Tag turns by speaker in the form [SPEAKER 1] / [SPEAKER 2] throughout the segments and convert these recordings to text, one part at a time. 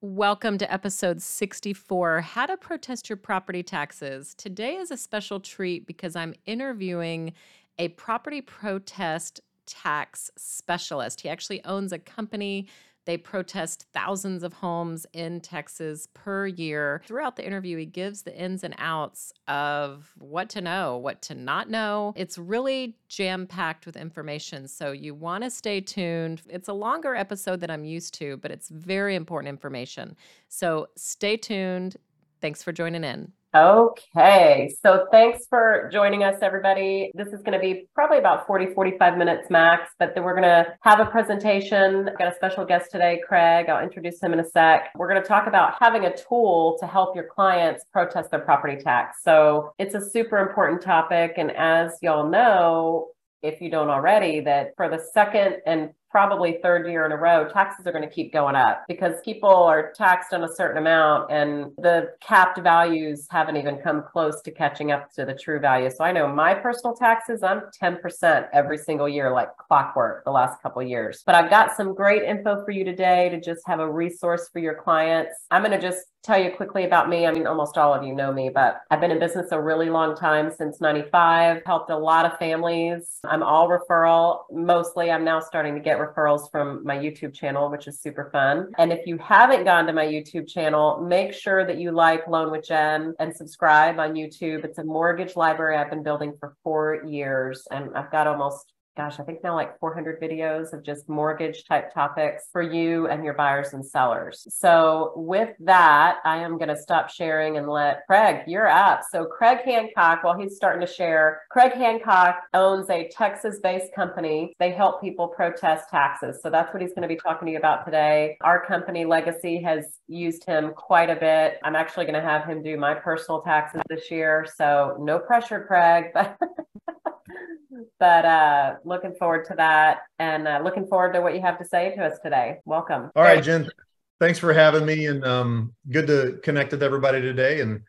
[SPEAKER 1] Welcome to episode 64 How to Protest Your Property Taxes. Today is a special treat because I'm interviewing a property protest tax specialist. He actually owns a company they protest thousands of homes in Texas per year. Throughout the interview, he gives the ins and outs of what to know, what to not know. It's really jam packed with information. So you want to stay tuned. It's a longer episode than I'm used to, but it's very important information. So stay tuned. Thanks for joining in.
[SPEAKER 2] Okay, so thanks for joining us, everybody. This is going to be probably about 40, 45 minutes max, but then we're going to have a presentation. I've got a special guest today, Craig. I'll introduce him in a sec. We're going to talk about having a tool to help your clients protest their property tax. So it's a super important topic. And as y'all know, if you don't already, that for the second and probably third year in a row, taxes are going to keep going up because people are taxed on a certain amount and the capped values haven't even come close to catching up to the true value. So I know my personal taxes, I'm 10% every single year, like clockwork the last couple years. But I've got some great info for you today to just have a resource for your clients. I'm going to just tell you quickly about me. I mean, almost all of you know me, but I've been in business a really long time since 95, helped a lot of families. I'm all referral. Mostly, I'm now starting to get referrals from my YouTube channel, which is super fun. And if you haven't gone to my YouTube channel, make sure that you like Loan with Jen and subscribe on YouTube. It's a mortgage library I've been building for four years, and I've got almost gosh, I think now like 400 videos of just mortgage type topics for you and your buyers and sellers. So with that, I am going to stop sharing and let Craig, you're up. So Craig Hancock, while he's starting to share, Craig Hancock owns a Texas based company. They help people protest taxes. So that's what he's going to be talking to you about today. Our company Legacy has used him quite a bit. I'm actually going to have him do my personal taxes this year. So no pressure, Craig, but but uh, looking forward to that and uh, looking forward to what you have to say to us today. Welcome.
[SPEAKER 3] All right, Jen. Thanks for having me and um, good to connect with everybody today and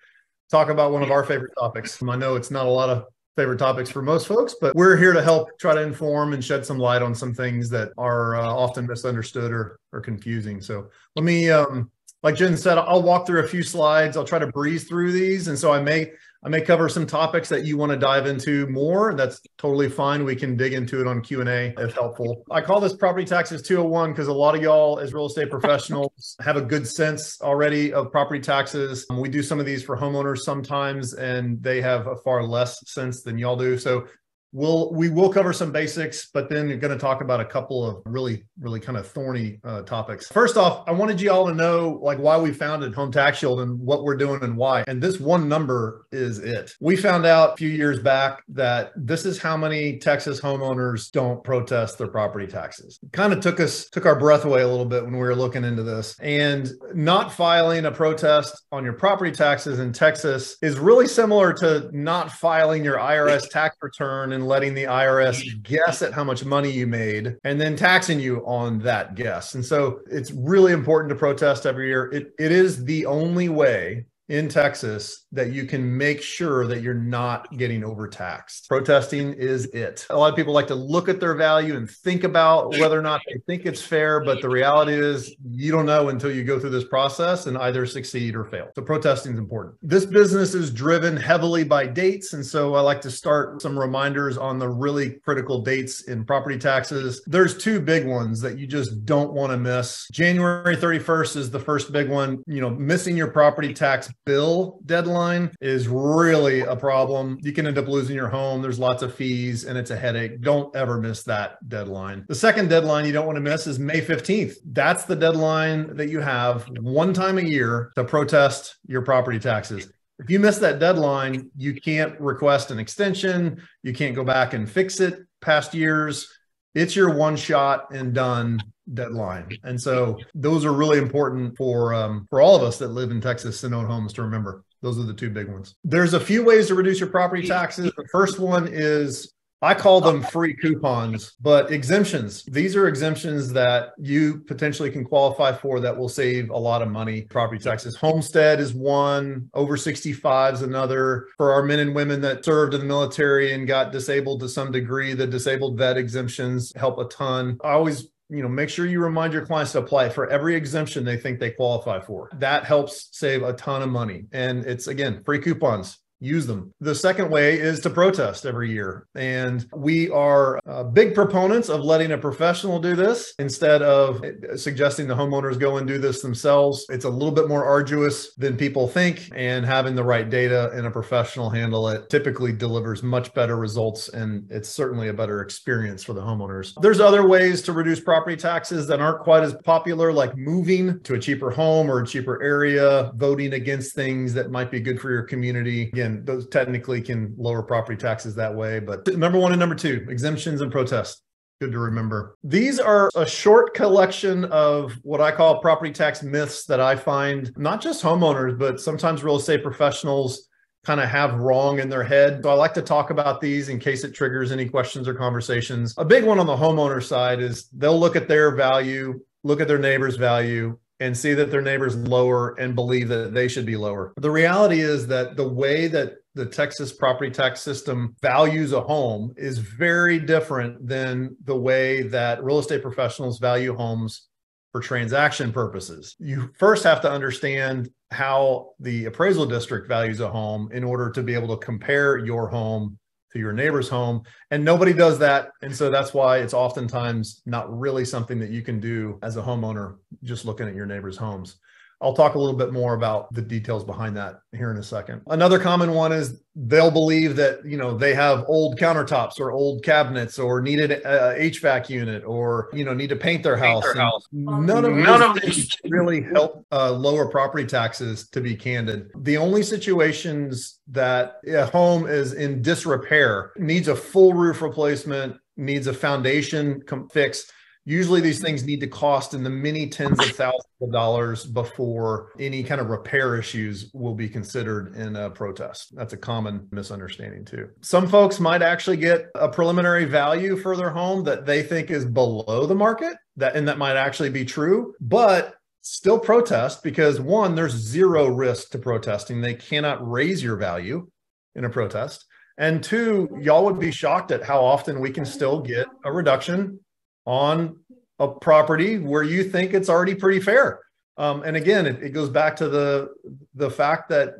[SPEAKER 3] talk about one of our favorite topics. I know it's not a lot of favorite topics for most folks, but we're here to help try to inform and shed some light on some things that are uh, often misunderstood or, or confusing. So let me, um, like Jen said, I'll walk through a few slides. I'll try to breeze through these. And so I may I may cover some topics that you want to dive into more. That's totally fine. We can dig into it on Q&A if helpful. I call this property taxes 201 because a lot of y'all as real estate professionals have a good sense already of property taxes. We do some of these for homeowners sometimes and they have a far less sense than y'all do. So we'll we will cover some basics but then you're going to talk about a couple of really really kind of thorny uh, topics. First off i wanted you all to know like why we founded home tax shield and what we're doing and why. And this one number is it. We found out a few years back that this is how many texas homeowners don't protest their property taxes. Kind of took us took our breath away a little bit when we were looking into this. And not filing a protest on your property taxes in texas is really similar to not filing your irs tax return and letting the IRS guess at how much money you made and then taxing you on that guess. And so it's really important to protest every year. It, it is the only way in Texas that you can make sure that you're not getting overtaxed. Protesting is it. A lot of people like to look at their value and think about whether or not they think it's fair, but the reality is you don't know until you go through this process and either succeed or fail. So protesting is important. This business is driven heavily by dates. And so I like to start some reminders on the really critical dates in property taxes. There's two big ones that you just don't want to miss. January 31st is the first big one. You know, missing your property tax bill deadline is really a problem. You can end up losing your home. There's lots of fees and it's a headache. Don't ever miss that deadline. The second deadline you don't want to miss is May 15th. That's the deadline that you have one time a year to protest your property taxes. If you miss that deadline, you can't request an extension. You can't go back and fix it past years. It's your one shot and done deadline. And so those are really important for um, for all of us that live in Texas and own homes to remember. Those are the two big ones. There's a few ways to reduce your property taxes. The first one is I call them free coupons, but exemptions. These are exemptions that you potentially can qualify for that will save a lot of money. Property taxes. Homestead is one, over 65 is another. For our men and women that served in the military and got disabled to some degree, the disabled vet exemptions help a ton. I always you know, make sure you remind your clients to apply for every exemption they think they qualify for. That helps save a ton of money. And it's again, free coupons use them. The second way is to protest every year. And we are uh, big proponents of letting a professional do this instead of suggesting the homeowners go and do this themselves. It's a little bit more arduous than people think, and having the right data and a professional handle it typically delivers much better results. And it's certainly a better experience for the homeowners. There's other ways to reduce property taxes that aren't quite as popular, like moving to a cheaper home or a cheaper area, voting against things that might be good for your community. Again, those technically can lower property taxes that way. But number one and number two, exemptions and protests. Good to remember. These are a short collection of what I call property tax myths that I find not just homeowners, but sometimes real estate professionals kind of have wrong in their head. So I like to talk about these in case it triggers any questions or conversations. A big one on the homeowner side is they'll look at their value, look at their neighbor's value, and see that their neighbors lower and believe that they should be lower. The reality is that the way that the Texas property tax system values a home is very different than the way that real estate professionals value homes for transaction purposes. You first have to understand how the appraisal district values a home in order to be able to compare your home to your neighbor's home. And nobody does that. And so that's why it's oftentimes not really something that you can do as a homeowner, just looking at your neighbor's homes. I'll talk a little bit more about the details behind that here in a second. Another common one is they'll believe that you know they have old countertops or old cabinets or needed a HVAC unit or you know need to paint their house. Paint their house. None of none of these really help uh, lower property taxes. To be candid, the only situations that a home is in disrepair needs a full roof replacement, needs a foundation fix Usually these things need to cost in the many tens of thousands of dollars before any kind of repair issues will be considered in a protest. That's a common misunderstanding too. Some folks might actually get a preliminary value for their home that they think is below the market that and that might actually be true, but still protest because one there's zero risk to protesting. They cannot raise your value in a protest. And two, y'all would be shocked at how often we can still get a reduction on a property where you think it's already pretty fair. Um, and again, it, it, goes back to the the fact that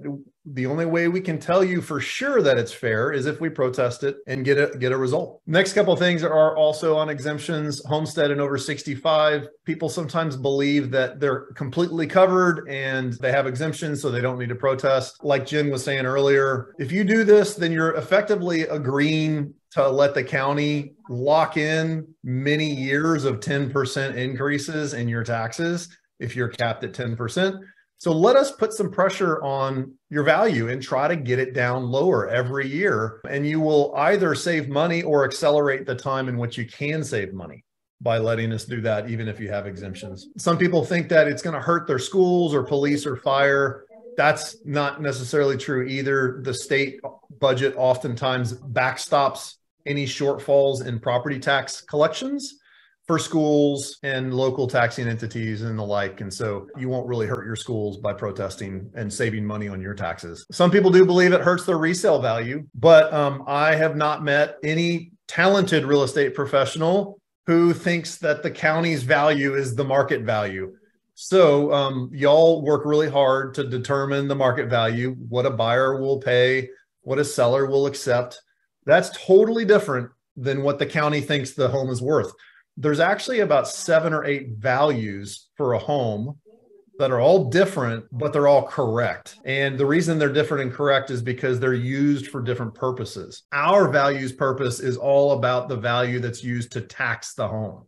[SPEAKER 3] the only way we can tell you for sure that it's fair is if we protest it and get a get a result. Next couple things are also on exemptions, homestead and over 65. People sometimes believe that they're completely covered and they have exemptions, so they don't need to protest. Like Jen was saying earlier, if you do this, then you're effectively agreeing to let the county lock in many years of 10% increases in your taxes if you're capped at 10%. So let us put some pressure on your value and try to get it down lower every year. And you will either save money or accelerate the time in which you can save money by letting us do that, even if you have exemptions. Some people think that it's going to hurt their schools or police or fire. That's not necessarily true either. The state budget oftentimes backstops any shortfalls in property tax collections for schools and local taxing entities and the like. And so you won't really hurt your schools by protesting and saving money on your taxes. Some people do believe it hurts their resale value, but um, I have not met any talented real estate professional who thinks that the county's value is the market value. So um, y'all work really hard to determine the market value, what a buyer will pay, what a seller will accept that's totally different than what the county thinks the home is worth. There's actually about seven or eight values for a home that are all different, but they're all correct. And the reason they're different and correct is because they're used for different purposes. Our values purpose is all about the value that's used to tax the home.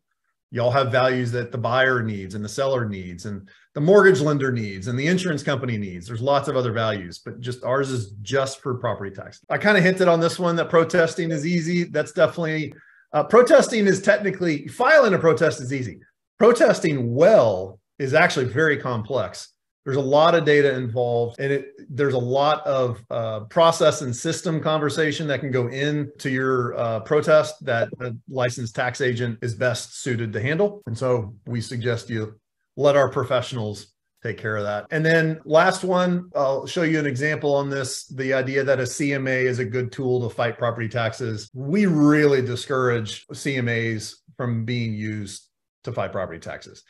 [SPEAKER 3] Y'all have values that the buyer needs and the seller needs and the mortgage lender needs and the insurance company needs. There's lots of other values, but just ours is just for property tax. I kind of hinted on this one that protesting is easy. That's definitely uh, protesting is technically filing a protest is easy. Protesting well is actually very complex. There's a lot of data involved, and it, there's a lot of uh, process and system conversation that can go into your uh, protest that a licensed tax agent is best suited to handle. And so we suggest you let our professionals take care of that. And then last one, I'll show you an example on this, the idea that a CMA is a good tool to fight property taxes. We really discourage CMAs from being used to fight property taxes.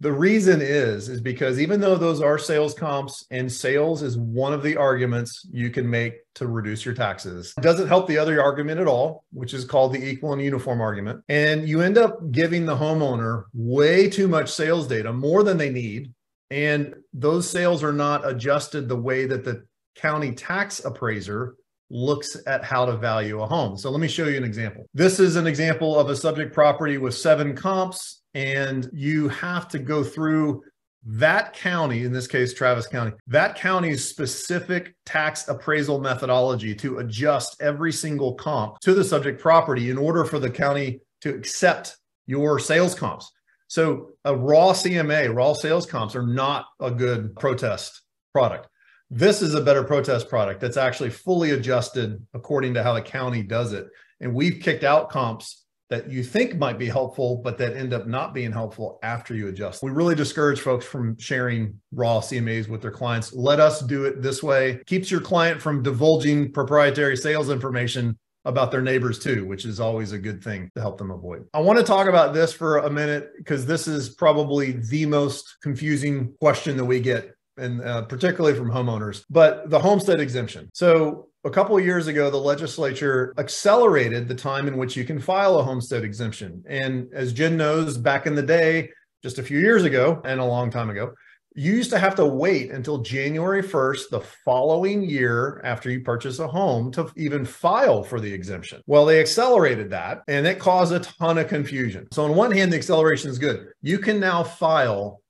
[SPEAKER 3] The reason is is because even though those are sales comps and sales is one of the arguments you can make to reduce your taxes, it doesn't help the other argument at all, which is called the equal and uniform argument. And you end up giving the homeowner way too much sales data, more than they need, and those sales are not adjusted the way that the county tax appraiser looks at how to value a home. So let me show you an example. This is an example of a subject property with seven comps and you have to go through that county, in this case, Travis County, that county's specific tax appraisal methodology to adjust every single comp to the subject property in order for the county to accept your sales comps. So a raw CMA, raw sales comps are not a good protest product. This is a better protest product that's actually fully adjusted according to how the county does it. And we've kicked out comps that you think might be helpful, but that end up not being helpful after you adjust. We really discourage folks from sharing raw CMAs with their clients. Let us do it this way. Keeps your client from divulging proprietary sales information about their neighbors too, which is always a good thing to help them avoid. I want to talk about this for a minute because this is probably the most confusing question that we get and uh, particularly from homeowners, but the homestead exemption. So a couple of years ago, the legislature accelerated the time in which you can file a homestead exemption. And as Jen knows, back in the day, just a few years ago and a long time ago, you used to have to wait until January 1st, the following year after you purchase a home to even file for the exemption. Well, they accelerated that and it caused a ton of confusion. So, on one hand, the acceleration is good. You can now file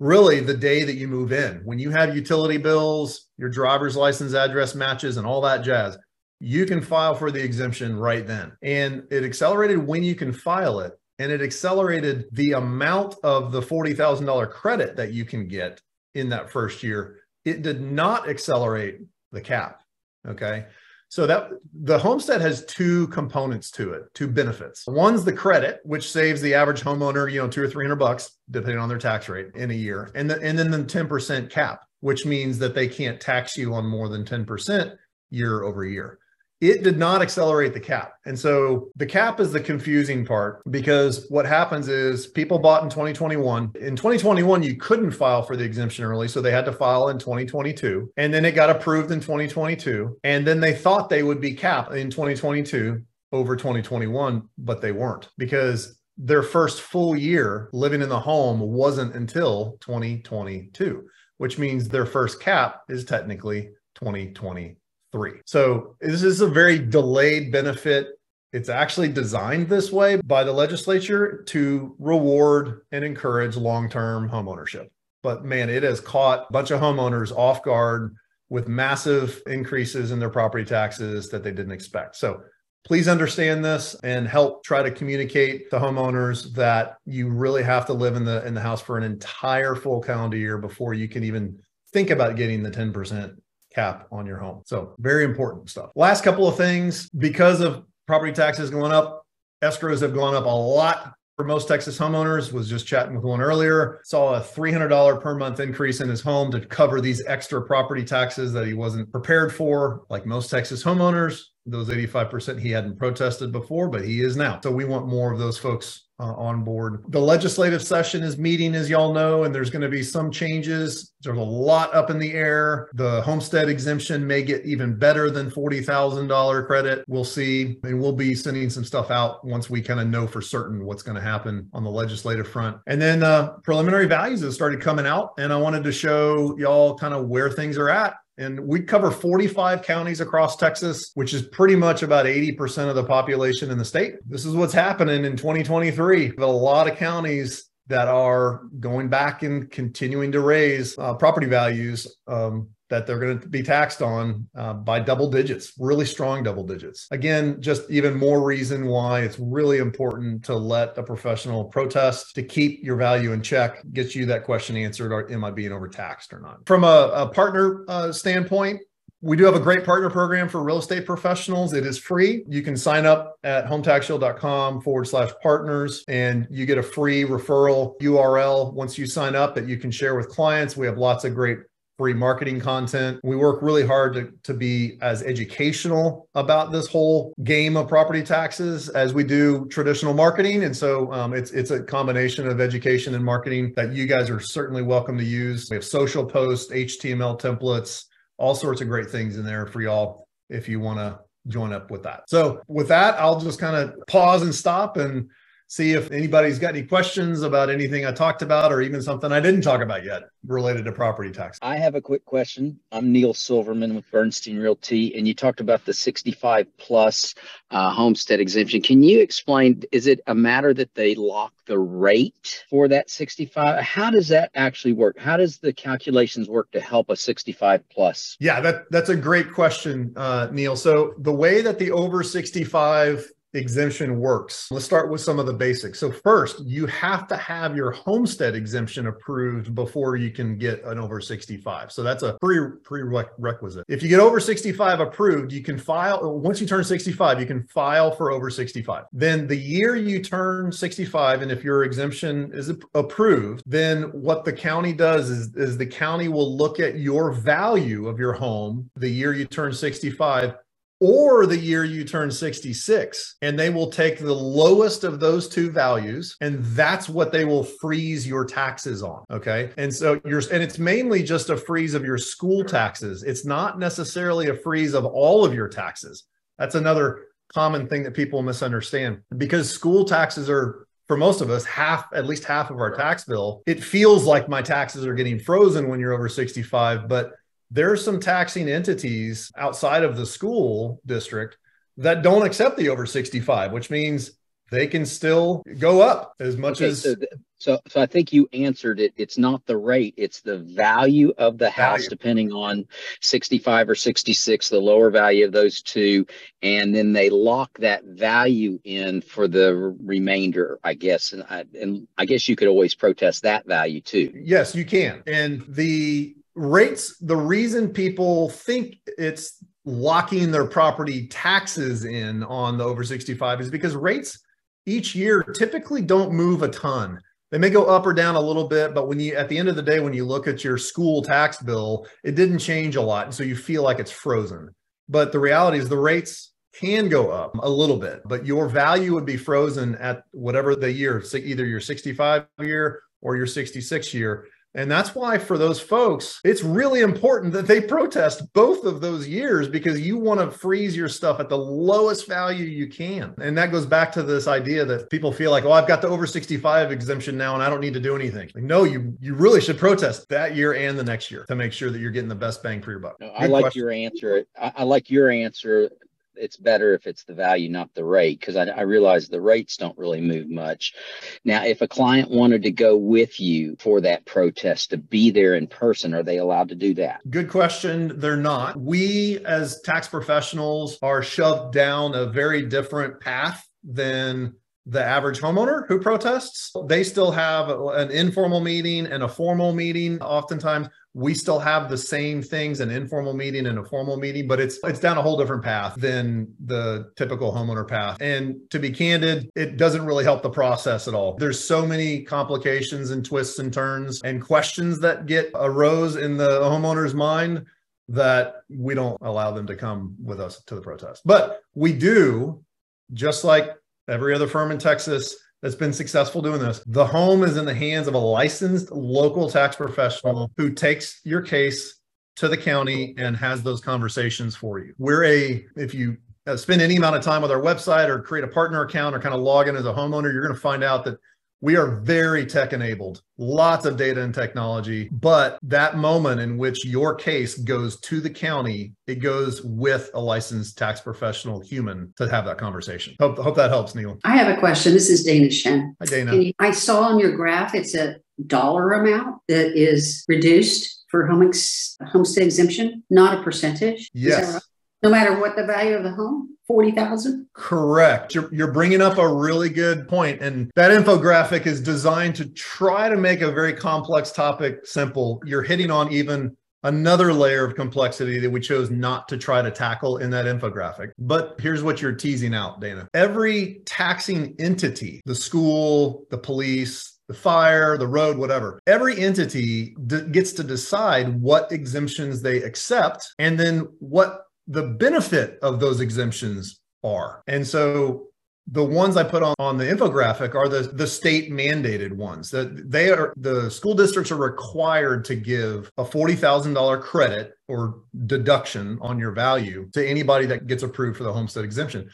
[SPEAKER 3] really the day that you move in. When you have utility bills, your driver's license address matches, and all that jazz, you can file for the exemption right then. And it accelerated when you can file it. And it accelerated the amount of the $40,000 credit that you can get in that first year. It did not accelerate the cap. Okay. So that the homestead has two components to it, two benefits. One's the credit, which saves the average homeowner, you know, two or three hundred bucks, depending on their tax rate in a year, and the, and then the ten percent cap, which means that they can't tax you on more than ten percent year over year it did not accelerate the cap. And so the cap is the confusing part because what happens is people bought in 2021. In 2021, you couldn't file for the exemption early. So they had to file in 2022. And then it got approved in 2022. And then they thought they would be capped in 2022 over 2021, but they weren't because their first full year living in the home wasn't until 2022, which means their first cap is technically 2020 three. So this is a very delayed benefit. It's actually designed this way by the legislature to reward and encourage long term homeownership. But man, it has caught a bunch of homeowners off guard with massive increases in their property taxes that they didn't expect. So please understand this and help try to communicate to homeowners that you really have to live in the in the house for an entire full calendar year before you can even think about getting the 10% cap on your home. So, very important stuff. Last couple of things because of property taxes going up, escrows have gone up a lot for most Texas homeowners. Was just chatting with one earlier. Saw a $300 per month increase in his home to cover these extra property taxes that he wasn't prepared for, like most Texas homeowners those 85% he hadn't protested before, but he is now. So we want more of those folks uh, on board. The legislative session is meeting, as y'all know, and there's going to be some changes. There's a lot up in the air. The homestead exemption may get even better than $40,000 credit. We'll see. And we'll be sending some stuff out once we kind of know for certain what's going to happen on the legislative front. And then uh, preliminary values have started coming out. And I wanted to show y'all kind of where things are at and we cover 45 counties across Texas, which is pretty much about 80% of the population in the state. This is what's happening in 2023. But a lot of counties that are going back and continuing to raise uh, property values um, that they're going to be taxed on uh, by double digits, really strong double digits. Again, just even more reason why it's really important to let a professional protest to keep your value in check, get you that question answered am I being overtaxed or not? From a, a partner uh, standpoint, we do have a great partner program for real estate professionals. It is free. You can sign up at hometaxshield.com forward slash partners and you get a free referral URL once you sign up that you can share with clients. We have lots of great free marketing content. We work really hard to, to be as educational about this whole game of property taxes as we do traditional marketing. And so um, it's it's a combination of education and marketing that you guys are certainly welcome to use. We have social posts, HTML templates, all sorts of great things in there for y'all if you want to join up with that. So with that, I'll just kind of pause and stop and see if anybody's got any questions about anything I talked about or even something I didn't talk about yet related to property tax.
[SPEAKER 4] I have a quick question. I'm Neil Silverman with Bernstein Realty, and you talked about the 65 plus uh, homestead exemption. Can you explain? Is it a matter that they lock the rate for that 65? How does that actually work? How does the calculations work to help a 65 plus?
[SPEAKER 3] Yeah, that that's a great question, uh, Neil. So the way that the over 65 exemption works. Let's start with some of the basics. So first, you have to have your homestead exemption approved before you can get an over 65. So that's a pre prerequisite. If you get over 65 approved, you can file once you turn 65, you can file for over 65. Then the year you turn 65 and if your exemption is approved, then what the county does is is the county will look at your value of your home the year you turn 65 or the year you turn 66 and they will take the lowest of those two values and that's what they will freeze your taxes on okay? And so you're and it's mainly just a freeze of your school taxes. It's not necessarily a freeze of all of your taxes. That's another common thing that people misunderstand. Because school taxes are for most of us half at least half of our tax bill it feels like my taxes are getting frozen when you're over 65 but there are some taxing entities outside of the school district that don't accept the over 65, which means they can still go up as much okay, as
[SPEAKER 4] so, so so i think you answered it. It's not the rate it's the value of the house value. depending on 65 or 66 the lower value of those two and then they lock that value in for the remainder i guess and i and i guess you could always protest that value too.
[SPEAKER 3] Yes you can. And the rates the reason people think it's locking their property taxes in on the over 65 is because rates each year typically don't move a ton. They may go up or down a little bit but when you at the end of the day when you look at your school tax bill it didn't change a lot and so you feel like it's frozen. But the reality is the rates can go up a little bit but your value would be frozen at whatever the year either your 65 year or your 66 year and that's why, for those folks, it's really important that they protest both of those years because you want to freeze your stuff at the lowest value you can. And that goes back to this idea that people feel like, oh, I've got the over 65 exemption now and I don't need to do anything. Like, no, you you really should protest that year and the next year to make sure that you're getting the best bang for your buck.
[SPEAKER 4] No, I like question. your answer. I, I like your answer it's better if it's the value, not the rate, because I, I realize the rates don't really move much. Now, if a client wanted to go with you for that protest to be there in person, are they allowed to do that?
[SPEAKER 3] Good question. They're not. We, as tax professionals, are shoved down a very different path than the average homeowner who protests. They still have an informal meeting and a formal meeting. Oftentimes, we still have the same things an informal meeting and a formal meeting but it's it's down a whole different path than the typical homeowner path. And to be candid it doesn't really help the process at all. There's so many complications and twists and turns and questions that get arose in the homeowner's mind that we don't allow them to come with us to the protest. But we do just like every other firm in texas that's been successful doing this. The home is in the hands of a licensed local tax professional who takes your case to the county and has those conversations for you. We're a, if you uh, spend any amount of time with our website or create a partner account or kind of log in as a homeowner, you're going to find out that we are very tech enabled, lots of data and technology. But that moment in which your case goes to the county, it goes with a licensed tax professional human to have that conversation. Hope, hope that helps, Neil.
[SPEAKER 5] I have a question. This is Dana Shen.
[SPEAKER 3] Hi, Dana.
[SPEAKER 5] I saw on your graph it's a dollar amount that is reduced for home ex- homestead exemption, not a percentage.
[SPEAKER 3] Yes. Right?
[SPEAKER 5] No matter what the value of the home? 40,000?
[SPEAKER 3] Correct. You're, you're bringing up a really good point. And that infographic is designed to try to make a very complex topic simple. You're hitting on even another layer of complexity that we chose not to try to tackle in that infographic. But here's what you're teasing out, Dana. Every taxing entity, the school, the police, the fire, the road, whatever. Every entity d- gets to decide what exemptions they accept and then what the benefit of those exemptions are. And so the ones I put on, on the infographic are the, the state mandated ones that they are the school districts are required to give a $40,000 credit or deduction on your value to anybody that gets approved for the homestead exemption.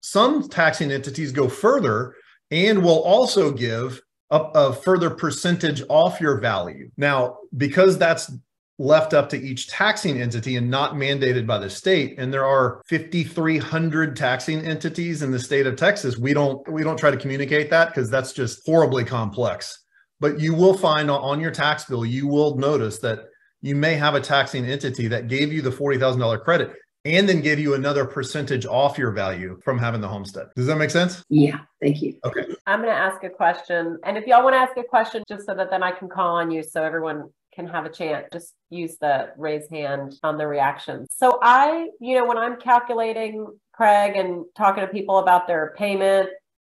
[SPEAKER 3] Some taxing entities go further and will also give a, a further percentage off your value. Now, because that's left up to each taxing entity and not mandated by the state and there are 5300 taxing entities in the state of Texas we don't we don't try to communicate that because that's just horribly complex but you will find on your tax bill you will notice that you may have a taxing entity that gave you the $40,000 credit and then give you another percentage off your value from having the homestead. Does that make sense?
[SPEAKER 5] Yeah, thank you.
[SPEAKER 3] Okay.
[SPEAKER 2] I'm going to ask a question. And if y'all want to ask a question, just so that then I can call on you so everyone can have a chance, just use the raise hand on the reactions. So I, you know, when I'm calculating Craig and talking to people about their payment,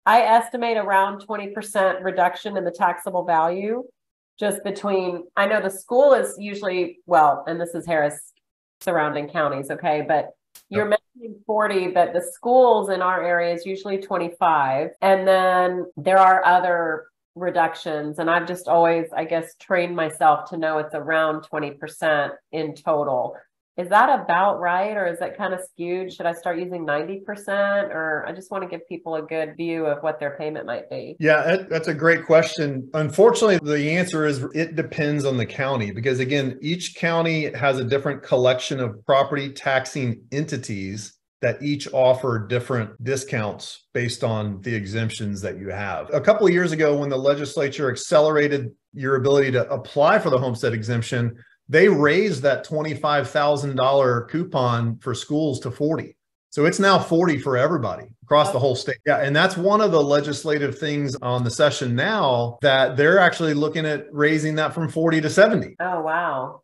[SPEAKER 2] I estimate around 20% reduction in the taxable value just between, I know the school is usually, well, and this is Harris surrounding counties, okay, but you're mentioning 40, but the schools in our area is usually 25. And then there are other reductions. And I've just always, I guess, trained myself to know it's around 20% in total. Is that about right? Or is that kind of skewed? Should I start using 90%? Or I just want to give people a good view of what their payment might be.
[SPEAKER 3] Yeah, that's a great question. Unfortunately, the answer is it depends on the county because, again, each county has a different collection of property taxing entities that each offer different discounts based on the exemptions that you have. A couple of years ago, when the legislature accelerated your ability to apply for the homestead exemption, they raised that $25,000 coupon for schools to 40. So it's now 40 for everybody across the whole state. Yeah. And that's one of the legislative things on the session now that they're actually looking at raising that from 40 to 70.
[SPEAKER 2] Oh, wow.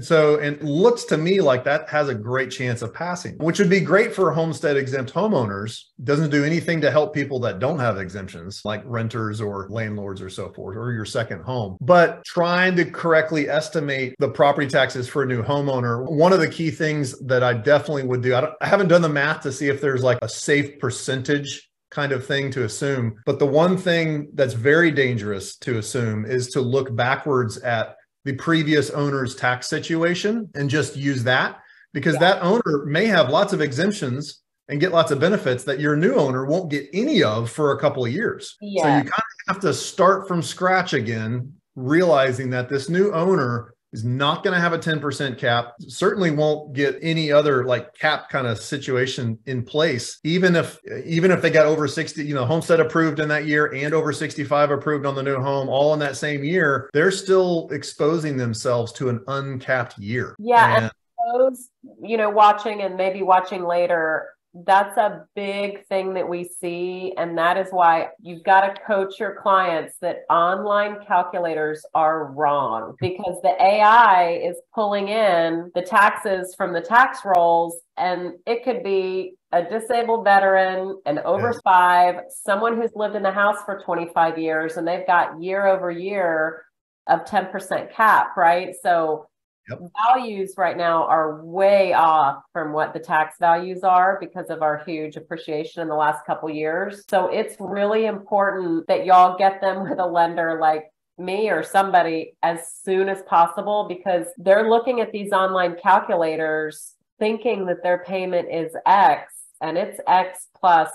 [SPEAKER 3] So, it looks to me like that has a great chance of passing, which would be great for homestead exempt homeowners. Doesn't do anything to help people that don't have exemptions, like renters or landlords or so forth, or your second home. But trying to correctly estimate the property taxes for a new homeowner, one of the key things that I definitely would do, I, I haven't done the math to see if there's like a safe percentage kind of thing to assume. But the one thing that's very dangerous to assume is to look backwards at the previous owner's tax situation and just use that because yeah. that owner may have lots of exemptions and get lots of benefits that your new owner won't get any of for a couple of years. Yeah. So you kind of have to start from scratch again, realizing that this new owner is not going to have a 10% cap certainly won't get any other like cap kind of situation in place. Even if even if they got over 60 you know homestead approved in that year and over 65 approved on the new home all in that same year they're still exposing themselves to an uncapped year.
[SPEAKER 2] Yeah and, and those you know watching and maybe watching later that's a big thing that we see. And that is why you've got to coach your clients that online calculators are wrong because the AI is pulling in the taxes from the tax rolls. And it could be a disabled veteran, an over yeah. five, someone who's lived in the house for 25 years, and they've got year over year of 10% cap, right? So Yep. Values right now are way off from what the tax values are because of our huge appreciation in the last couple years. So it's really important that y'all get them with a lender like me or somebody as soon as possible because they're looking at these online calculators thinking that their payment is X and it's X plus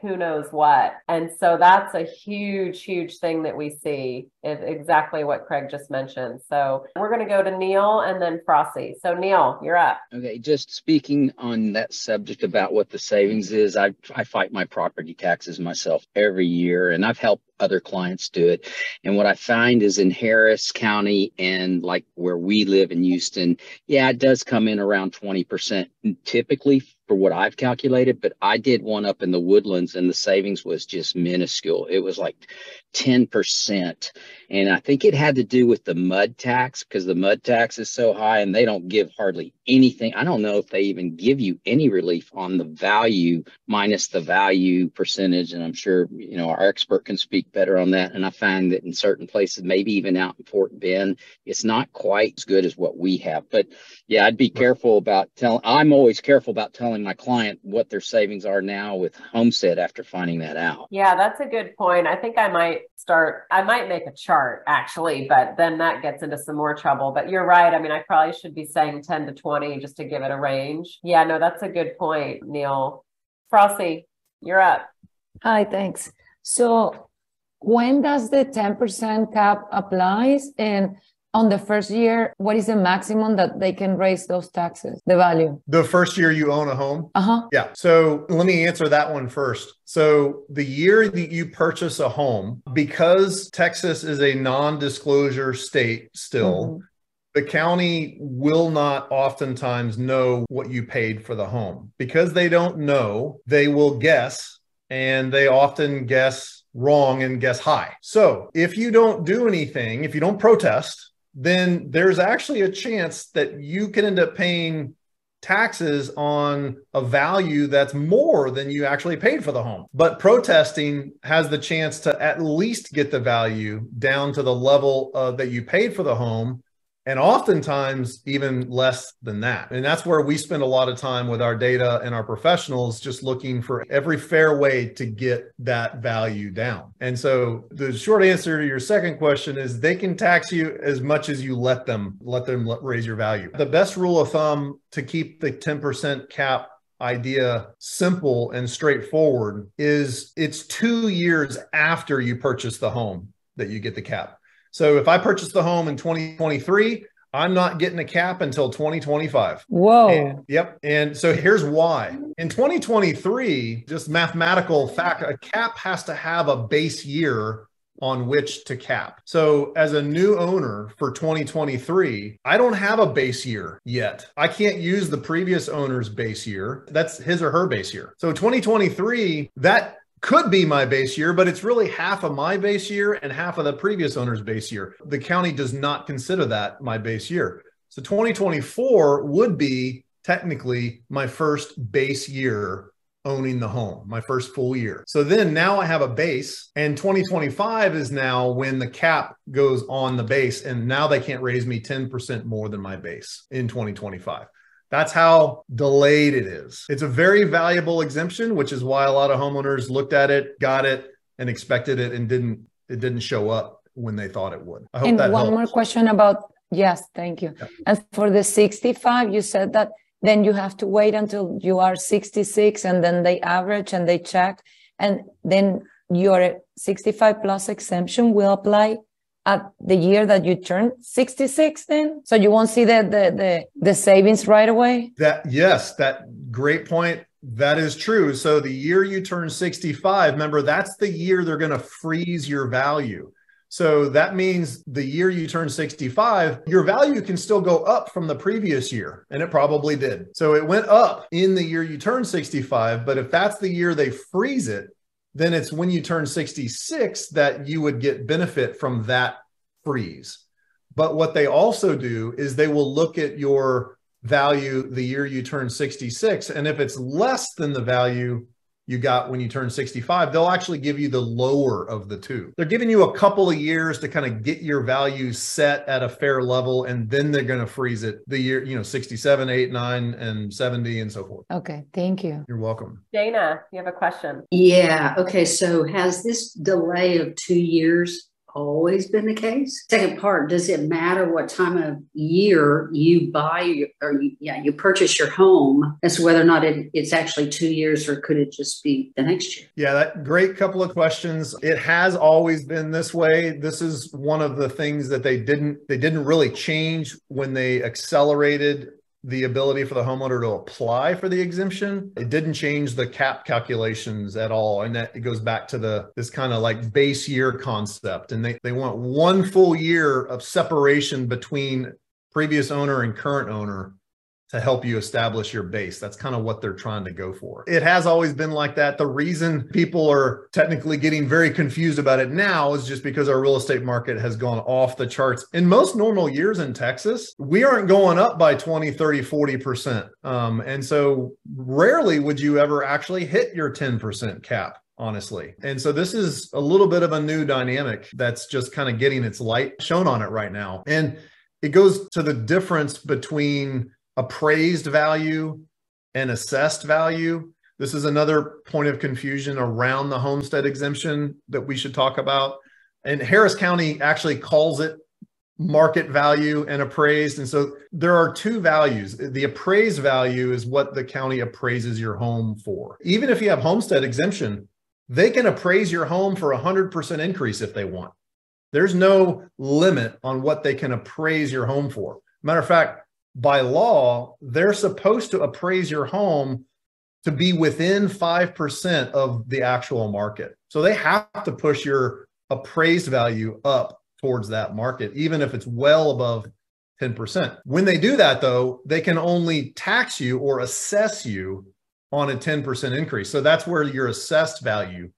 [SPEAKER 2] who knows what. And so that's a huge, huge thing that we see is exactly what Craig just mentioned. So we're going to go to Neil and then Frosty. So Neil, you're up.
[SPEAKER 4] Okay. Just speaking on that subject about what the savings is, I, I fight my property taxes myself every year and I've helped other clients do it. And what I find is in Harris County and like where we live in Houston, yeah, it does come in around 20%. Typically for what I've calculated, but I did one up in the woodlands and the savings was just minuscule. It was like 10%. And I think it had to do with the mud tax because the mud tax is so high and they don't give hardly anything. I don't know if they even give you any relief on the value minus the value percentage. And I'm sure, you know, our expert can speak better on that. And I find that in certain places, maybe even out in Fort Bend, it's not quite as good as what we have. But yeah, I'd be careful about telling, I'm always careful about telling my client what their savings are now with Homestead after finding that out.
[SPEAKER 2] Yeah, that's a good point. I think I might start, I might make a chart actually, but then that gets into some more trouble. But you're right. I mean, I probably should be saying 10 to 20 just to give it a range. Yeah, no, that's a good point, Neil. Frosty, you're up.
[SPEAKER 6] Hi, thanks. So when does the 10% cap applies and on the first year, what is the maximum that they can raise those taxes, the value?
[SPEAKER 3] The first year you own a home?
[SPEAKER 6] Uh huh.
[SPEAKER 3] Yeah. So let me answer that one first. So the year that you purchase a home, because Texas is a non disclosure state still, mm-hmm. The county will not oftentimes know what you paid for the home. Because they don't know, they will guess, and they often guess wrong and guess high. So if you don't do anything, if you don't protest, then there's actually a chance that you can end up paying taxes on a value that's more than you actually paid for the home. But protesting has the chance to at least get the value down to the level uh, that you paid for the home and oftentimes even less than that. And that's where we spend a lot of time with our data and our professionals just looking for every fair way to get that value down. And so the short answer to your second question is they can tax you as much as you let them let them raise your value. The best rule of thumb to keep the 10% cap idea simple and straightforward is it's 2 years after you purchase the home that you get the cap. So if I purchase the home in 2023, I'm not getting a cap until 2025.
[SPEAKER 6] Whoa.
[SPEAKER 3] And, yep. And so here's why. In 2023, just mathematical fact, a cap has to have a base year on which to cap. So as a new owner for 2023, I don't have a base year yet. I can't use the previous owner's base year. That's his or her base year. So 2023, that could be my base year, but it's really half of my base year and half of the previous owner's base year. The county does not consider that my base year. So 2024 would be technically my first base year owning the home, my first full year. So then now I have a base, and 2025 is now when the cap goes on the base, and now they can't raise me 10% more than my base in 2025. That's how delayed it is. It's a very valuable exemption, which is why a lot of homeowners looked at it, got it, and expected it, and didn't. It didn't show up when they thought it would.
[SPEAKER 6] I hope and that one helps. more question about yes, thank you. Yeah. And for the 65, you said that then you have to wait until you are 66, and then they average and they check, and then your 65 plus exemption will apply at the year that you turn 66 then? So you won't see the, the the the, savings right away?
[SPEAKER 3] That yes that great point. That is true. So the year you turn 65 remember that's the year they're going to freeze your value. So that means the year you turn 65 your value can still go up from the previous year and it probably did. So it went up in the year you turn 65 but if that's the year they freeze it then it's when you turn 66 that you would get benefit from that freeze. But what they also do is they will look at your value the year you turn 66. And if it's less than the value you got when you turn 65, they'll actually give you the lower of the two. They're giving you a couple of years to kind of get your value set at a fair level, and then they're going to freeze it the year, you know, 67, 8, 9, and 70, and so forth.
[SPEAKER 6] Okay. Thank you.
[SPEAKER 3] You're welcome.
[SPEAKER 2] Dana, you have a question.
[SPEAKER 5] Yeah. Okay. So has this delay of two years always been the case? Second part, does it matter what time of year you buy or you, yeah, you purchase your home as to whether or not it, it's actually two years or could it just be the next year?
[SPEAKER 3] Yeah, that great couple of questions. It has always been this way. This is one of the things that they didn't they didn't really change when they accelerated the ability for the homeowner to apply for the exemption. It didn't change the cap calculations at all. And that it goes back to the this kind of like base year concept. And they, they want one full year of separation between previous owner and current owner to help you establish your base. That's kind of what they're trying to go for. It has always been like that. The reason people are technically getting very confused about it now is just because our real estate market has gone off the charts. In most normal years in Texas, we aren't going up by 20, 30, 40%. Um, and so rarely would you ever actually hit your 10% cap honestly. And so this is a little bit of a new dynamic that's just kind of getting its light shown on it right now. And it goes to the difference between appraised value and assessed value. This is another point of confusion around the homestead exemption that we should talk about. And Harris County actually calls it market value and appraised. And so there are two values. The appraised value is what the county appraises your home for. Even if you have homestead exemption, they can appraise your home for a 100% increase if they want. There's no limit on what they can appraise your home for. Matter of fact, by law, they're supposed to appraise your home to be within 5% of the actual market. So they have to push your appraised value up towards that market, even if it's well above 10%. When they do that, though, they can only tax you or assess you on a 10% increase. So that's where your assessed value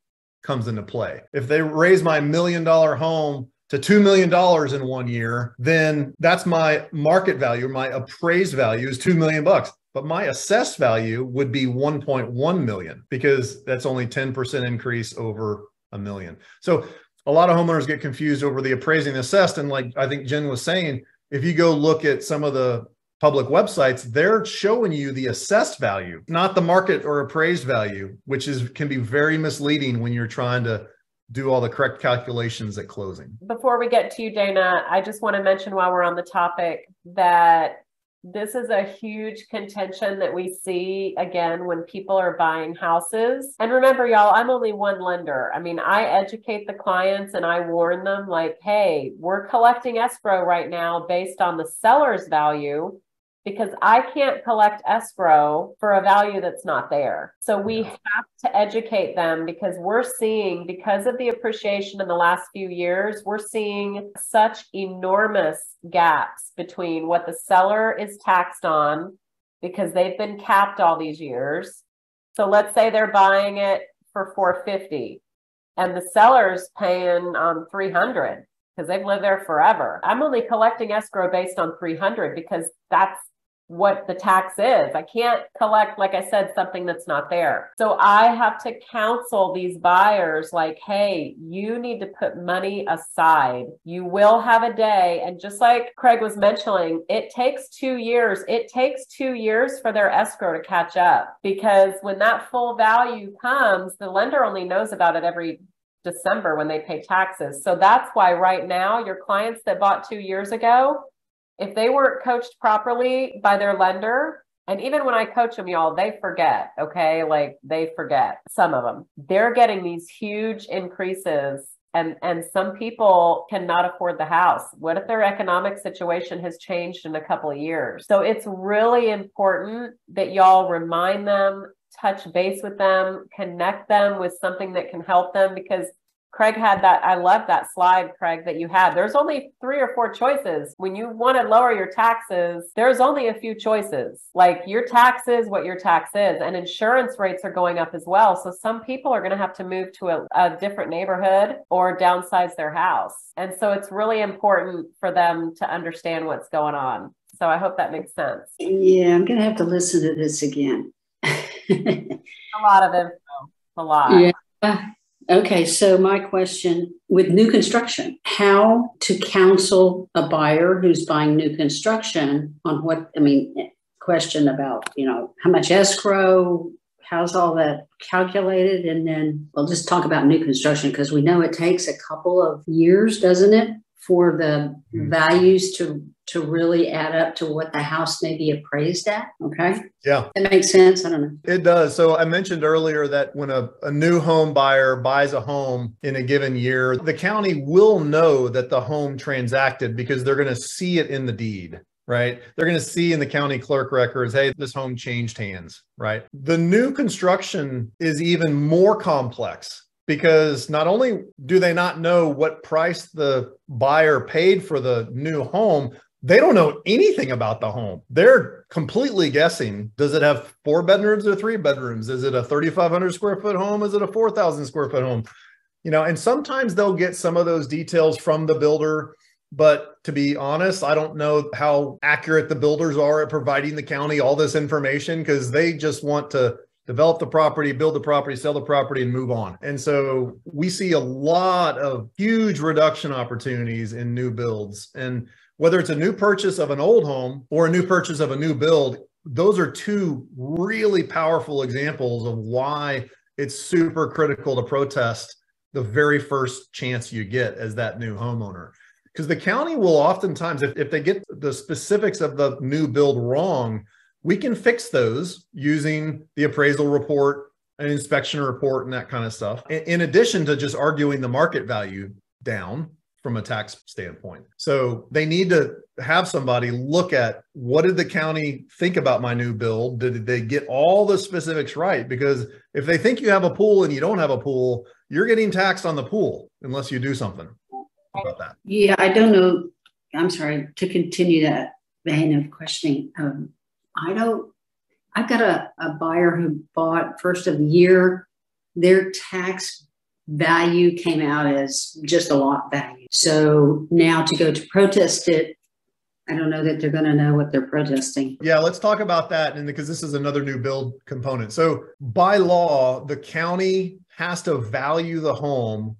[SPEAKER 3] comes into play. If they raise my million dollar home to $2 million in one year, then that's my market value. My appraised value is 2 million bucks. But my assessed value would be 1.1 million because that's only 10% increase over a million. So a lot of homeowners get confused over the appraising assessed. And like I think Jen was saying, if you go look at some of the public websites, they're showing you the assessed value, not the market or appraised value, which is can be very misleading when you're trying to do all the correct calculations at closing.
[SPEAKER 2] Before we get to you, Dana, I just want to mention while we're on the topic that this is a huge contention that we see again when people are buying houses. And remember, y'all, I'm only one lender. I mean, I educate the clients and I warn them, like, hey, we're collecting escrow right now based on the seller's value because I can't collect escrow for a value that's not there. So we have to educate them because we're seeing, because of the appreciation in the last few years, we're seeing such enormous gaps between what the seller is taxed on because they've been capped all these years. So let's say they're buying it for 450 and the seller's paying um 300 because they've lived there forever. I'm only collecting escrow based on 300 because that's what the tax is. I can't collect, like I said, something that's not there. So I have to counsel these buyers like, hey, you need to put money aside. You will have a day. And just like Craig was mentioning, it takes two years. It takes two years for their escrow to catch up because when that full value comes, the lender only knows about it every December when they pay taxes. So that's why right now, your clients that bought two years ago, if they weren't coached properly by their lender, and even when I coach them, y'all, they forget. Okay. Like they forget some of them. They're getting these huge increases. And, and some people cannot afford the house. What if their economic situation has changed in a couple of years? So it's really important that y'all remind them, touch base with them, connect them with something that can help them because Craig had that. I love that slide, Craig, that you had. There's only three or four choices. When you want to lower your taxes, there's only a few choices. Like your taxes, what your tax is, and insurance rates are going up as well. So some people are going to have to move to a, a different neighborhood or downsize their house. And so it's really important for them to understand what's going on. So I hope that makes sense.
[SPEAKER 5] Yeah, I'm going to have to listen to this again.
[SPEAKER 2] a lot of info. A lot.
[SPEAKER 5] Yeah. Okay, so my question with new construction, how to counsel a buyer who's buying new construction on what, I mean, question about, you know, how much escrow, how's all that calculated? And then we'll just talk about new construction because we know it takes a couple of years, doesn't it, for the mm. values to to really add up to what the house may be appraised at. Okay.
[SPEAKER 3] Yeah.
[SPEAKER 5] That makes sense. I don't know.
[SPEAKER 3] It does. So I mentioned earlier that when a, a new home buyer buys a home in a given year, the county will know that the home transacted because they're going to see it in the deed right? They're going to see in the county clerk records, hey, this home changed hands, right? The new construction is even more complex because not only do they not know what price the buyer paid for the new home, they don't know anything about the home. They're completely guessing. Does it have four bedrooms or three bedrooms? Is it a 3,500 square foot home? Is it a 4,000 square foot home? You know, and sometimes they'll get some of those details from the builder. But to be honest, I don't know how accurate the builders are at providing the county all this information because they just want to develop the property, build the property, sell the property, and move on. And so we see a lot of huge reduction opportunities in new builds. And whether it's a new purchase of an old home or a new purchase of a new build, those are two really powerful examples of why it's super critical to protest the very first chance you get as that new homeowner. Because the county will oftentimes, if, if they get the specifics of the new build wrong, we can fix those using the appraisal report, an inspection report, and that kind of stuff. In, addition to just arguing the market value down from a tax standpoint. So they need to have somebody look at what did the county think about my new build? Did they get all the specifics right? Because if they think you have a pool and you don't have a pool, you're getting taxed on the pool unless you do something about that.
[SPEAKER 5] Yeah, I don't know. I'm sorry to continue that vein of questioning. Um, I don't, I've got a, a buyer who bought first of the year, their tax value came out as just a lot value. So now to go to protest it, I don't know that they're going to know what they're protesting.
[SPEAKER 3] Yeah, let's talk about that. And because this is another new build component. So by law, the county has to value the home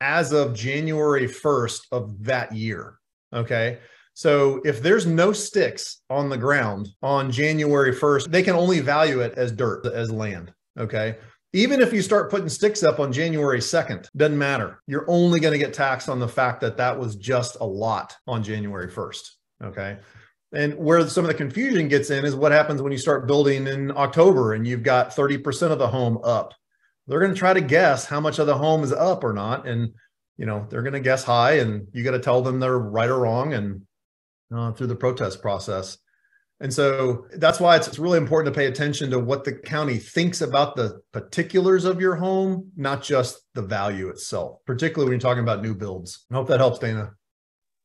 [SPEAKER 3] as of January 1st of that year. Okay. So if there's no sticks on the ground on January 1st, they can only value it as dirt, as land. Okay. Even if you start putting sticks up on January 2nd, doesn't matter. You're only going to get taxed on the fact that that was just a lot on January 1st. Okay. And where some of the confusion gets in is what happens when you start building in October and you've got 30% of the home up. They're going to try to guess how much of the home is up or not. And, you know, they're going to guess high and you got to tell them they're right or wrong. And uh, through the protest process. And so that's why it's, it's really important to pay attention to what the county thinks about the particulars of your home, not just the value itself, particularly when you're talking about new builds. I hope that helps, Dana.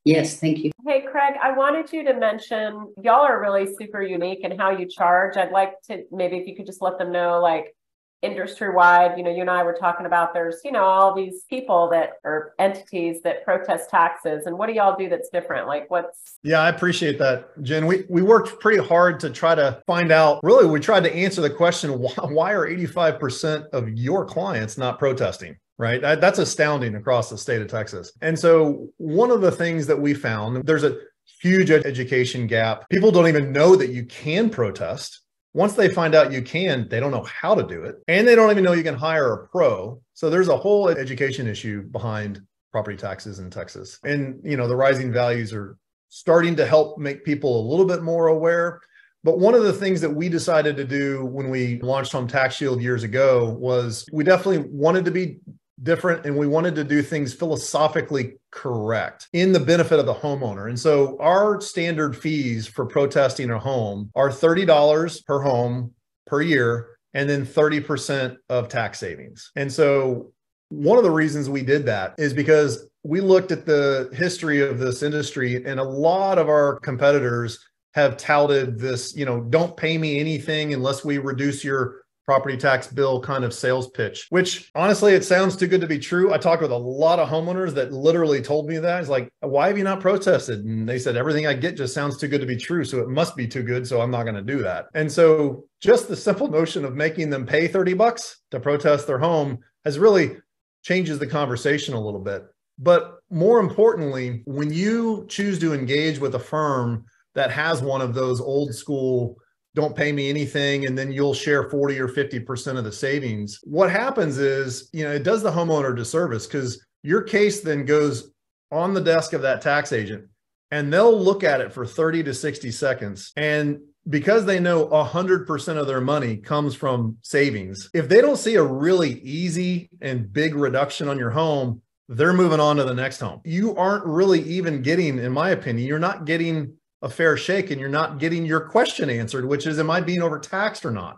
[SPEAKER 5] Yes, thank you.
[SPEAKER 2] Hey, Craig, I wanted you to mention y'all are really super unique in how you charge. I'd like to maybe if you could just let them know, like, industry wide, you know, you and I were talking about there's, you know, all these people that are entities that protest taxes. And what do y'all do that's different? Like what's
[SPEAKER 3] Yeah, I appreciate that, Jen. We we worked pretty hard to try to find out. Really, we tried to answer the question why, why are 85% of your clients not protesting? Right. That's astounding across the state of Texas. And so one of the things that we found, there's a huge education gap. People don't even know that you can protest once they find out you can, they don't know how to do it. And they don't even know you can hire a pro. So there's a whole education issue behind property taxes in Texas. And, you know, the rising values are starting to help make people a little bit more aware. But one of the things that we decided to do when we launched Home Tax Shield years ago was we definitely wanted to be different and we wanted to do things philosophically correct in the benefit of the homeowner. And so our standard fees for protesting a home are $30 per home per year and then 30% of tax savings. And so one of the reasons we did that is because we looked at the history of this industry and a lot of our competitors have touted this, you know, don't pay me anything unless we reduce your property tax bill kind of sales pitch, which honestly, it sounds too good to be true. I talked with a lot of homeowners that literally told me that. It's like, why have you not protested? And they said, everything I get just sounds too good to be true. So it must be too good. So I'm not going to do that. And so just the simple notion of making them pay 30 bucks to protest their home has really changes the conversation a little bit. But more importantly, when you choose to engage with a firm that has one of those old school don't pay me anything and then you'll share 40 or 50% of the savings. What happens is, you know, it does the homeowner disservice because your case then goes on the desk of that tax agent and they'll look at it for 30 to 60 seconds. And because they know 100% of their money comes from savings, if they don't see a really easy and big reduction on your home, they're moving on to the next home. You aren't really even getting, in my opinion, you're not getting a fair shake and you're not getting your question answered, which is, am I being overtaxed or not?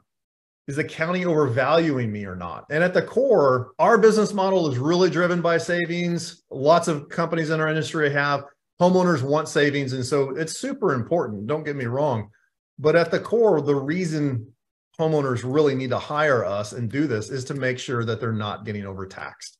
[SPEAKER 3] Is the county overvaluing me or not? And at the core, our business model is really driven by savings. Lots of companies in our industry have, homeowners want savings. And so it's super important. Don't get me wrong. But at the core, the reason homeowners really need to hire us and do this is to make sure that they're not getting overtaxed.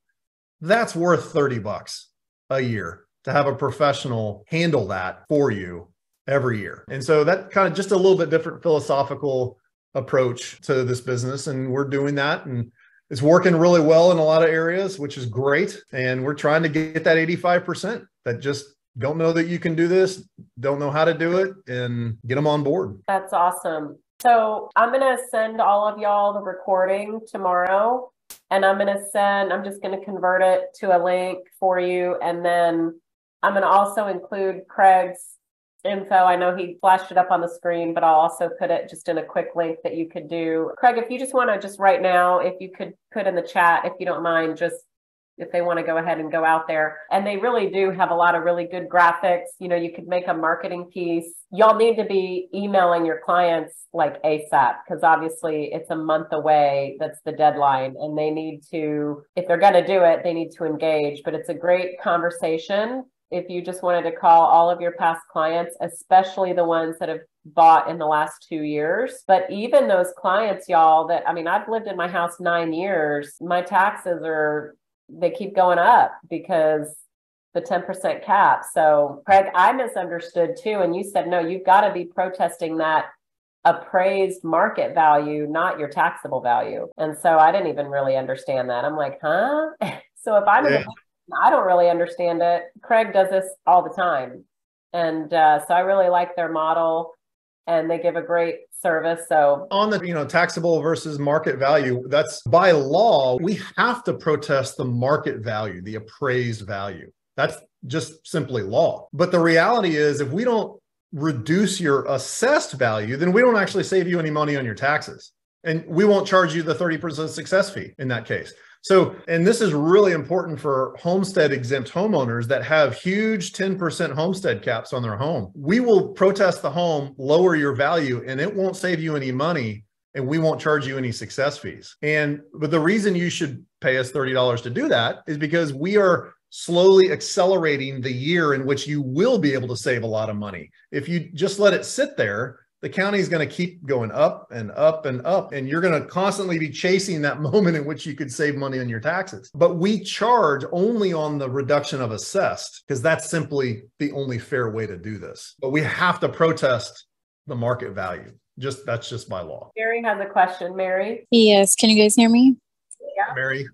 [SPEAKER 3] That's worth 30 bucks a year to have a professional handle that for you every year. And so that kind of just a little bit different philosophical approach to this business. And we're doing that. And it's working really well in a lot of areas, which is great. And we're trying to get that 85% that just don't know that you can do this, don't know how to do it, and get them on board.
[SPEAKER 2] That's awesome. So I'm going to send all of y'all the recording tomorrow. And I'm going to send, I'm just going to convert it to a link for you. And then I'm going to also include Craig's info. I know he flashed it up on the screen, but I'll also put it just in a quick link that you could do. Craig, if you just want to just right now, if you could put in the chat, if you don't mind, just if they want to go ahead and go out there. And they really do have a lot of really good graphics. You know, you could make a marketing piece. Y'all need to be emailing your clients like ASAP because obviously it's a month away. That's the deadline. And they need to, if they're going to do it, they need to engage. But it's a great conversation if you just wanted to call all of your past clients, especially the ones that have bought in the last two years. But even those clients, y'all, that I mean, I've lived in my house nine years, my taxes are, they keep going up because the 10% cap. So, Craig, I misunderstood too. And you said, no, you've got to be protesting that appraised market value, not your taxable value. And so I didn't even really understand that. I'm like, huh? so if I'm yeah. in the I don't really understand it. Craig does this all the time. And uh, so I really like their model and they give a great service. So
[SPEAKER 3] on the you know taxable versus market value, that's by law, we have to protest the market value, the appraised value. That's just simply law. But the reality is if we don't reduce your assessed value, then we don't actually save you any money on your taxes. And we won't charge you the 30% success fee in that case. So, and this is really important for homestead exempt homeowners that have huge 10% homestead caps on their home. We will protest the home, lower your value, and it won't save you any money and we won't charge you any success fees. And but the reason you should pay us $30 to do that is because we are slowly accelerating the year in which you will be able to save a lot of money. If you just let it sit there, the county is going to keep going up and up and up and you're going to constantly be chasing that moment in which you could save money on your taxes. But we charge only on the reduction of assessed because that's simply the only fair way to do this. But we have to protest the market value. Just that's just by law.
[SPEAKER 2] Mary has a question. Mary?
[SPEAKER 7] Yes. Can you guys hear me?
[SPEAKER 3] Yeah. Mary.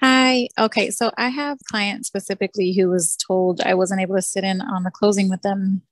[SPEAKER 7] Hi. Okay. So I have clients specifically who was told I wasn't able to sit in on the closing with them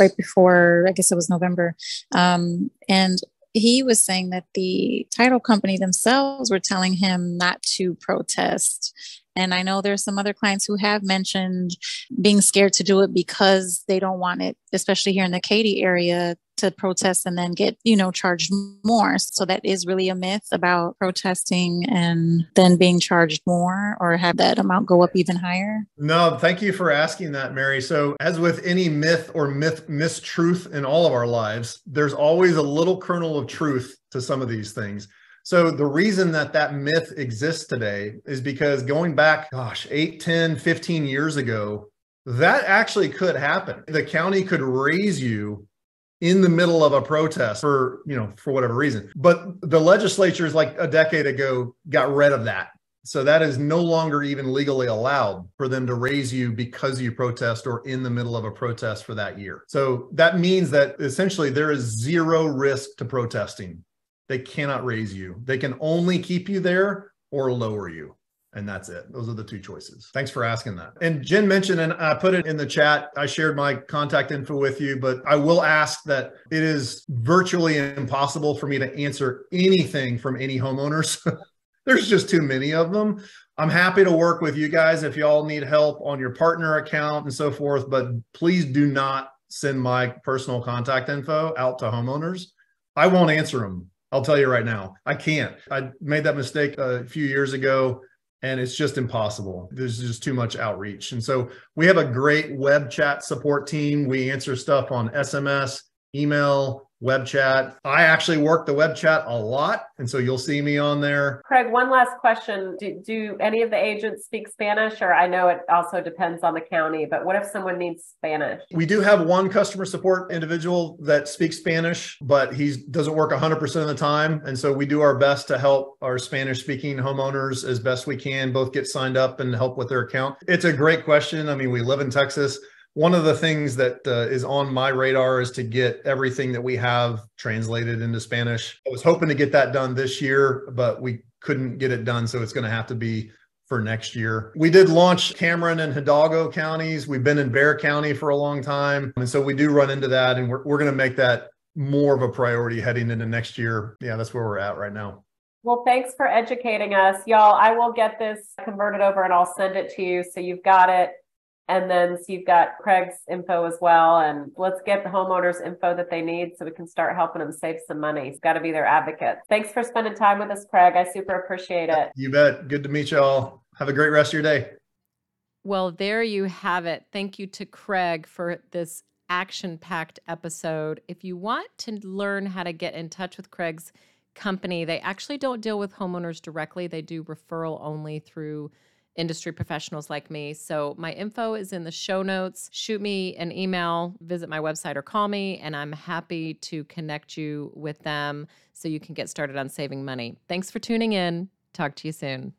[SPEAKER 7] right before, I guess it was November. Um, and he was saying that the title company themselves were telling him not to protest and I know there's some other clients who have mentioned being scared to do it because they don't want it, especially here in the Katy area, to protest and then get, you know, charged more. So that is really a myth about protesting and then being charged more or have that amount go up even higher.
[SPEAKER 3] No, thank you for asking that, Mary. So as with any myth or myth mistruth in all of our lives, there's always a little kernel of truth to some of these things. So the reason that that myth exists today is because going back, gosh, 8, 10, 15 years ago, that actually could happen. The county could raise you in the middle of a protest for, you know, for whatever reason. But the legislatures like a decade ago got rid of that. So that is no longer even legally allowed for them to raise you because you protest or in the middle of a protest for that year. So that means that essentially there is zero risk to protesting they cannot raise you. They can only keep you there or lower you. And that's it. Those are the two choices. Thanks for asking that. And Jen mentioned, and I put it in the chat, I shared my contact info with you, but I will ask that it is virtually impossible for me to answer anything from any homeowners. There's just too many of them. I'm happy to work with you guys if y'all need help on your partner account and so forth, but please do not send my personal contact info out to homeowners. I won't answer them I'll tell you right now, I can't. I made that mistake a few years ago and it's just impossible. There's just too much outreach. And so we have a great web chat support team. We answer stuff on SMS, email, web chat. I actually work the web chat a lot. And so you'll see me on there.
[SPEAKER 2] Craig, one last question. Do, do any of the agents speak Spanish? Or I know it also depends on the county, but what if someone needs Spanish?
[SPEAKER 3] We do have one customer support individual that speaks Spanish, but he doesn't work 100% of the time. And so we do our best to help our Spanish speaking homeowners as best we can, both get signed up and help with their account. It's a great question. I mean, we live in Texas one of the things that uh, is on my radar is to get everything that we have translated into Spanish. I was hoping to get that done this year, but we couldn't get it done. So it's going to have to be for next year. We did launch Cameron and Hidalgo counties. We've been in Bexar County for a long time. And so we do run into that, and we're, we're going to make that more of a priority heading into next year. Yeah, that's where we're at right now.
[SPEAKER 2] Well, thanks for educating us. Y'all, I will get this converted over and I'll send it to you so you've got it. And then so you've got Craig's info as well. And let's get the homeowners info that they need so we can start helping them save some money. He's got to be their advocate. Thanks for spending time with us, Craig. I super appreciate it.
[SPEAKER 3] You bet. Good to meet y'all. Have a great rest of your day.
[SPEAKER 8] Well, there you have it. Thank you to Craig for this action packed episode. If you want to learn how to get in touch with Craig's company, they actually don't deal with homeowners directly, they do referral only through industry professionals like me. So my info is in the show notes. Shoot me an email, visit my website, or call me, and I'm happy to connect you with them so you can get started on saving money. Thanks for tuning in. Talk to you soon.